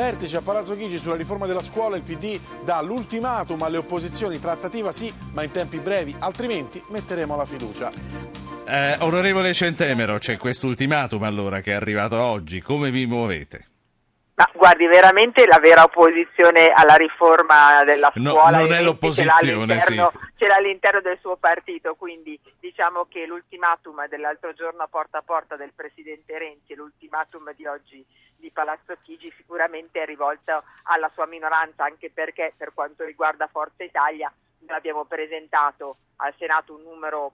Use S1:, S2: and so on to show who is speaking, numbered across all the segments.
S1: Vertice a Palazzo Chigi sulla riforma della scuola, il PD dà l'ultimatum alle opposizioni, trattativa sì, ma in tempi brevi, altrimenti metteremo la fiducia.
S2: Eh, onorevole Centemero, c'è questo ultimatum allora che è arrivato oggi, come vi muovete?
S3: Ma guardi, veramente la vera opposizione alla riforma della scuola
S2: no, non è l'opposizione,
S3: ce l'ha, ce l'ha all'interno del suo partito, quindi diciamo che l'ultimatum dell'altro giorno a porta a porta del Presidente Renzi e l'ultimatum di oggi di Palazzo Chigi sicuramente è rivolto alla sua minoranza, anche perché per quanto riguarda Forza Italia noi abbiamo presentato al Senato un numero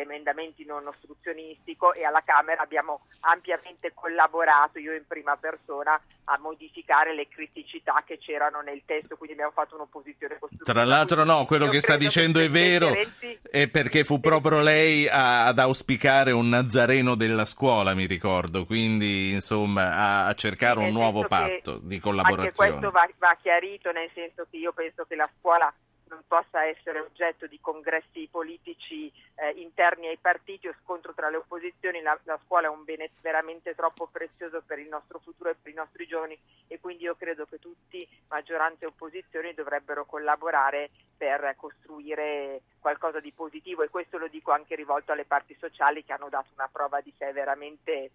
S3: emendamenti non ostruzionistico e alla Camera abbiamo ampiamente collaborato, io in prima persona, a modificare le criticità che c'erano nel testo, quindi abbiamo fatto un'opposizione costruttiva.
S2: Tra l'altro no, quello che sta dicendo che è vero, Renzi... è perché fu proprio lei a, ad auspicare un Nazareno della scuola, mi ricordo, quindi insomma a cercare un nuovo patto di collaborazione.
S3: Anche questo va, va chiarito, nel senso che io penso che la scuola non possa essere oggetto di congressi politici eh, interni ai partiti o scontro tra le opposizioni. La, la, scuola è un bene veramente troppo prezioso per il nostro futuro e per i nostri giovani e quindi io credo che tutti, maggioranza e opposizioni, dovrebbero collaborare per costruire qualcosa di positivo e questo lo dico anche rivolto alle parti sociali che hanno dato una prova di sé veramente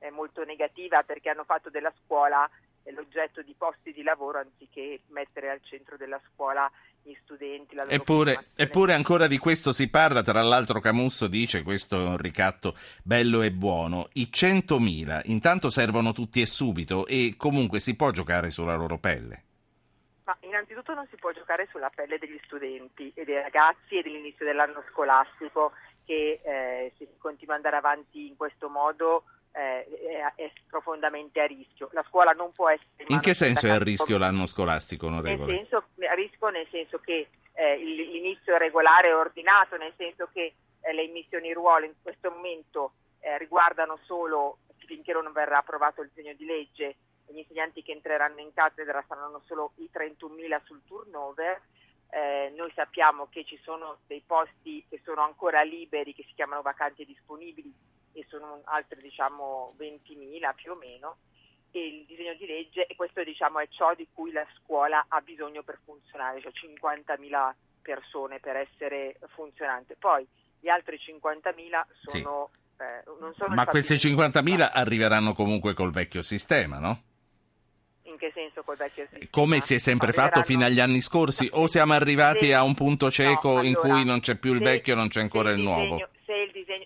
S3: eh, molto negativa perché hanno fatto della scuola l'oggetto di posti di lavoro anziché mettere al centro della scuola gli studenti.
S2: Eppure, eppure, ancora di questo si parla, tra l'altro Camusso dice questo è un ricatto bello e buono, i 100.000 intanto servono tutti e subito e comunque si può giocare sulla loro pelle.
S3: Ma innanzitutto non si può giocare sulla pelle degli studenti e dei ragazzi e dell'inizio dell'anno scolastico che eh, se si continua ad andare avanti in questo modo eh, è profondamente a rischio. La scuola non può essere...
S2: In che senso è a rischio l'anno scolastico, onorevole?
S3: Nel senso, a rischio nel senso che eh, l'inizio è regolare e ordinato, nel senso che eh, le immissioni ruolo in questo momento eh, riguardano solo, finché non verrà approvato il disegno di legge, gli insegnanti che entreranno in cattedra saranno solo i 31.000 sul turnover. Eh, noi sappiamo che ci sono dei posti che sono ancora liberi, che si chiamano vacanti disponibili, e sono altri diciamo 20.000 più o meno e il disegno di legge e questo diciamo è ciò di cui la scuola ha bisogno per funzionare, cioè 50.000 persone per essere funzionante. Poi gli altri 50.000 sono... Sì. Eh, non sono
S2: Ma questi 50.000 arriveranno comunque col vecchio sistema, no?
S3: In che senso col vecchio sistema?
S2: Come si è sempre fatto fino agli anni scorsi? O siamo arrivati a un punto cieco no, allora, in cui non c'è più il vecchio e non c'è ancora il, il nuovo?
S3: disegno,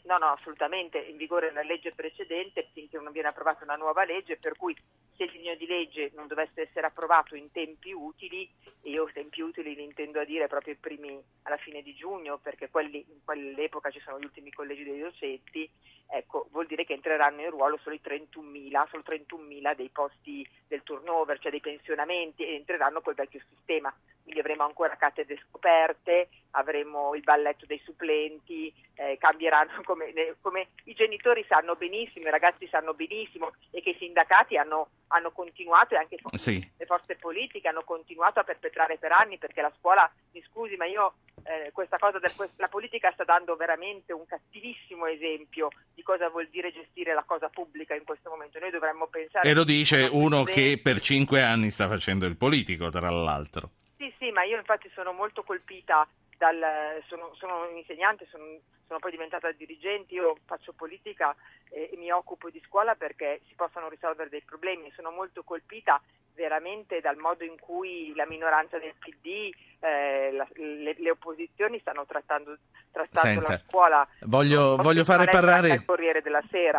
S3: no, no, assolutamente, in vigore una legge precedente finché non viene approvata una nuova legge, per cui se il disegno di legge non dovesse essere approvato in tempi utili, e io tempi utili li intendo a dire proprio primi, alla fine di giugno, perché quelli, in quell'epoca ci sono gli ultimi collegi dei docenti, ecco, vuol dire che entreranno in ruolo solo i 31.000, solo 31.000 dei posti del turnover, cioè dei pensionamenti, e entreranno col vecchio sistema. Quindi avremo ancora cattedre scoperte, avremo il balletto dei supplenti, eh, cambieranno come, come, i genitori sanno benissimo, i ragazzi sanno benissimo e che i sindacati hanno, hanno continuato e anche
S2: sì.
S3: le forze politiche hanno continuato a perpetrare per anni perché la scuola, mi scusi, ma io eh, questa cosa del, la politica sta dando veramente un cattivissimo esempio di cosa vuol dire gestire la cosa pubblica in questo momento. Noi dovremmo pensare...
S2: E lo dice uno che per cinque anni sta facendo il politico, tra l'altro.
S3: Sì, sì, ma io infatti sono molto colpita dal, sono, sono un insegnante, sono, sono, poi diventata dirigente, io faccio politica e, e, mi occupo di scuola perché si possano risolvere dei problemi. Sono molto colpita veramente dal modo in cui la minoranza del PD, eh, la, le, le, opposizioni stanno trattando, trattando la scuola.
S2: Voglio, voglio fare parlare.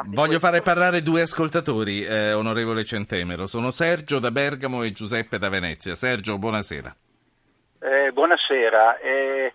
S2: Voglio fare parlare due ascoltatori, eh, onorevole Centemero. Sono Sergio da Bergamo e Giuseppe da Venezia. Sergio, buonasera.
S4: Eh, buonasera. Eh,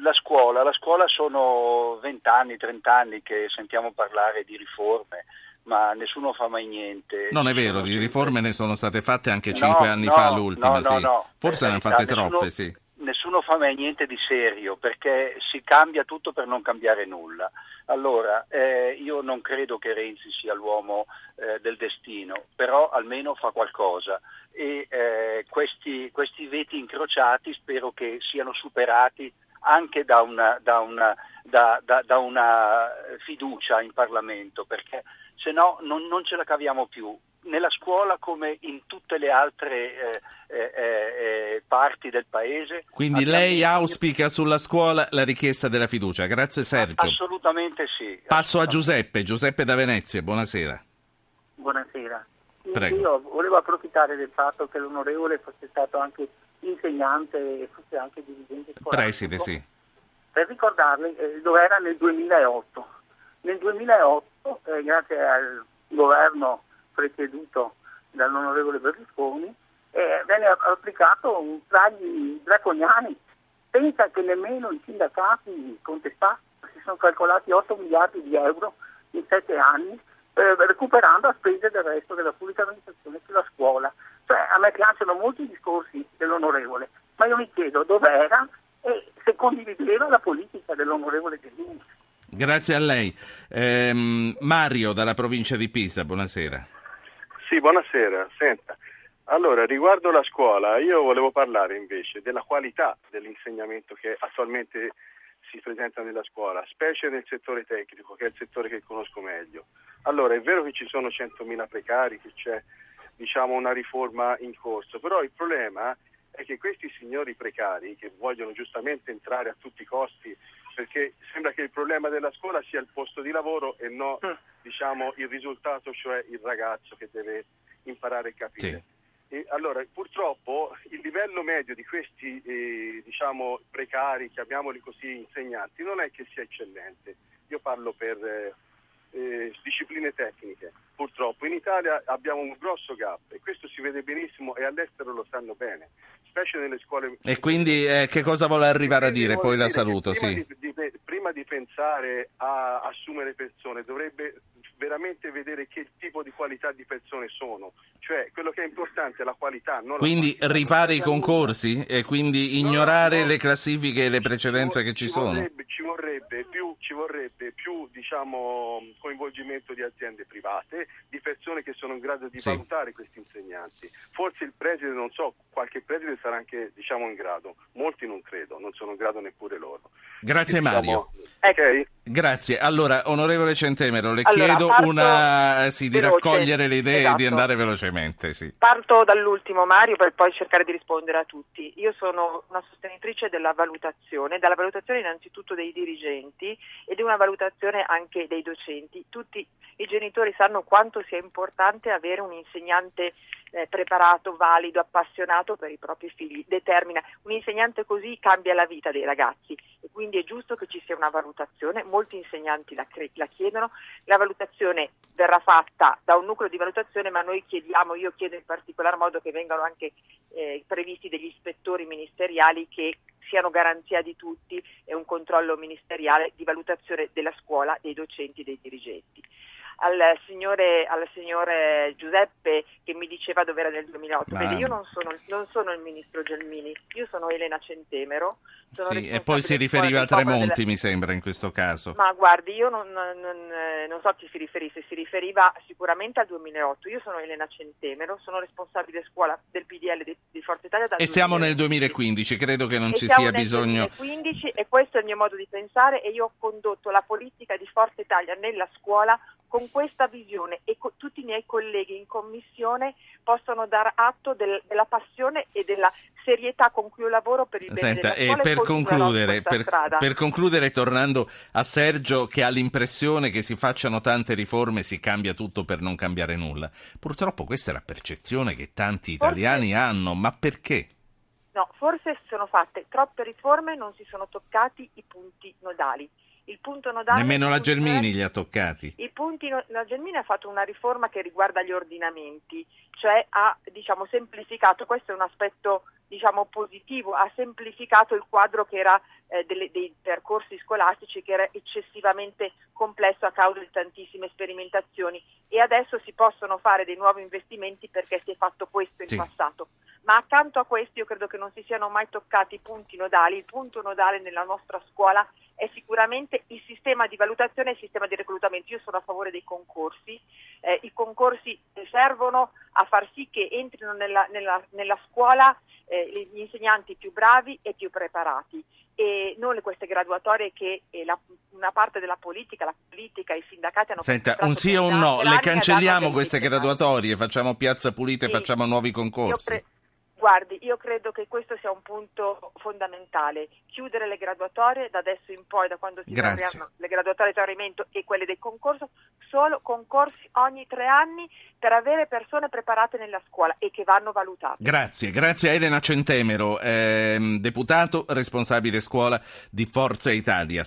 S4: la, scuola, la scuola sono 20 anni, 30 anni che sentiamo parlare di riforme, ma nessuno fa mai niente.
S2: Non è vero, di riforme ne sono state fatte anche 5 no, anni no, fa l'ultima, no, sì. Forse ne hanno fatte nessuno, troppe, sì.
S4: Nessuno fa mai niente di serio perché si cambia tutto per non cambiare nulla. Allora, eh, io non credo che Renzi sia l'uomo eh, del destino, però almeno fa qualcosa e eh, questi, questi, veti incrociati spero che siano superati anche da una, da una, da, da, una fiducia in Parlamento, perché se no non, non, ce la caviamo più. Nella scuola come in tutte le altre eh, eh, eh, parti del paese.
S2: Quindi lei auspica sulla scuola la richiesta della fiducia. Grazie Sergio.
S4: Assolutamente sì.
S2: Passo a Giuseppe, Giuseppe da Venezia, buonasera.
S5: Buonasera.
S2: Prego.
S5: Io volevo approfittare del fatto che l'onorevole fosse stato anche insegnante e fosse anche dirigente scolastico.
S2: Preside, sì.
S5: Per ricordarle eh, dove era nel 2008. Nel 2008, eh, grazie al governo presieduto dall'onorevole Berlusconi, eh, venne applicato un tagli draconiani. Pensa che nemmeno i sindacati contestati si sono calcolati 8 miliardi di euro in 7 anni, eh, recuperando a spese del resto della pubblica amministrazione sulla scuola. Cioè, a me piacciono molto i discorsi dell'onorevole, ma io mi chiedo dov'era e se condivideva la politica dell'onorevole Gelini.
S2: Grazie a lei. Ehm, Mario dalla provincia di Pisa, buonasera.
S6: Sì, buonasera. Senta, allora, riguardo la scuola, io volevo parlare invece della qualità dell'insegnamento che attualmente si presenta nella scuola, specie nel settore tecnico, che è il settore che conosco meglio. Allora, è vero che ci sono 100.000 precari, che c'è diciamo, una riforma in corso, però il problema è che questi signori precari, che vogliono giustamente entrare a tutti i costi, perché sembra che il problema della scuola sia il posto di lavoro e no diciamo, il risultato, cioè il ragazzo che deve imparare a capire.
S2: Sì.
S6: E allora, purtroppo il livello medio di questi eh, diciamo, precari, chiamiamoli così, insegnanti, non è che sia eccellente. Io parlo per eh, eh, discipline tecniche. Purtroppo in Italia abbiamo un grosso gap e questo si vede benissimo e all'estero lo sanno bene, specie nelle scuole.
S2: E quindi eh, che cosa vuole arrivare a dire? Poi la saluto,
S6: prima
S2: sì.
S6: Di, di- prima di pensare a assumere persone dovrebbe veramente vedere che tipo di qualità di persone sono, cioè quello che è importante è la qualità, non
S2: Quindi
S6: la quantità.
S2: rifare i concorsi e quindi
S6: No,
S2: ignorare
S6: no,
S2: le classifiche e le precedenze che ci sono?
S6: Vorrebbe, ci, vorrebbe più, ci vorrebbe più diciamo, coinvolgimento di aziende private, di persone che sono in grado di
S2: Sì.
S6: valutare questi insegnanti. Forse il preside, non so, qualche preside sarà anche diciamo, in grado, molti non credo, non sono in grado neppure loro.
S2: Grazie
S6: Diciamo-
S2: Mario.
S6: Ok?
S2: Grazie. Allora, onorevole Centemero, le
S3: Allora,
S2: chiedo una, sì, di raccogliere le idee e di
S3: Esatto.
S2: andare velocemente. Sì.
S3: Parto dall'ultimo Mario per poi cercare di rispondere a tutti. Io sono una sostenitrice della valutazione, della valutazione innanzitutto dei dirigenti e di una valutazione anche dei docenti. Tutti i genitori sanno quanto sia importante avere un insegnante eh, preparato, valido, appassionato per i propri figli. Determina un insegnante così cambia la vita dei ragazzi e quindi è giusto che ci sia una valutazione. Molti insegnanti la, cre- la chiedono. La valutazione verrà fatta da un nucleo di valutazione, ma noi chiediamo, io chiedo in particolar modo che vengano anche eh, previsti degli ispettori ministeriali che siano garanzia di tutti e un controllo ministeriale di valutazione della scuola, dei docenti e dei dirigenti. Al signore, al signore Giuseppe che mi diceva dove era nel 2008,
S2: Ma-
S3: vede io non sono, non sono il ministro Gelmini, io sono Elena Centemero. sono
S2: Sì, e poi si riferiva a Tremonti,
S3: della-
S2: mi sembra, in questo caso.
S3: ma guardi, io non, non- eh, non so a chi si riferisse, si riferiva sicuramente al 2008. Io sono Elena Centemero, sono responsabile scuola del PDL di, di Forza Italia dal
S2: E siamo nel
S3: 2015.
S2: 2015, credo che non
S3: E
S2: ci sia
S3: nel
S2: bisogno.
S3: 2015 e questo è il mio modo di pensare e io ho condotto la politica di Forza Italia nella scuola con questa visione e co- tutti i miei colleghi in commissione possono dar atto del- della passione e della serietà con cui io lavoro per il bene
S2: Senta,
S3: della
S2: e
S3: scuola
S2: per concludere, per, per concludere, tornando a Sergio, che ha l'impressione che si facciano tante riforme, si cambia tutto per non cambiare nulla. Purtroppo questa è la percezione che tanti italiani hanno, ma perché?
S3: No, forse sono fatte troppe riforme e non si sono toccati i punti nodali. Il punto nodale
S2: Nemmeno la Gelmini li ha toccati.
S3: I punti, la Gelmini ha fatto una riforma che riguarda gli ordinamenti, cioè ha diciamo, semplificato, questo è un aspetto diciamo, positivo, ha semplificato il quadro che era eh, delle- dei percorsi scolastici che era eccessivamente complesso a causa di tantissime sperimentazioni e adesso si possono fare dei nuovi investimenti perché si è fatto questo in
S2: Sì.
S3: passato. Ma accanto a questo io credo che non si siano mai toccati i punti nodali. Il punto nodale nella nostra scuola è sicuramente il sistema di valutazione e il sistema di reclutamento. Io sono a favore dei concorsi, eh, i concorsi servono a far sì che entrino nella, nella- nella scuola eh, gli insegnanti più bravi e più preparati. e non queste graduatorie che la, una parte della politica, la politica, i sindacati hanno
S2: Senta, un sì o un no, le cancelliamo queste graduatorie, facciamo piazza pulita sì. e facciamo nuovi concorsi.
S3: Guardi, io credo che questo sia un punto fondamentale, chiudere le graduatorie da adesso in poi, da quando si faranno le graduatorie di esaurimento e quelle del concorso, solo concorsi ogni tre anni per avere persone preparate nella scuola e che vanno valutate.
S2: Grazie, grazie a Elena Centemero, eh, deputato responsabile scuola di Forza Italia.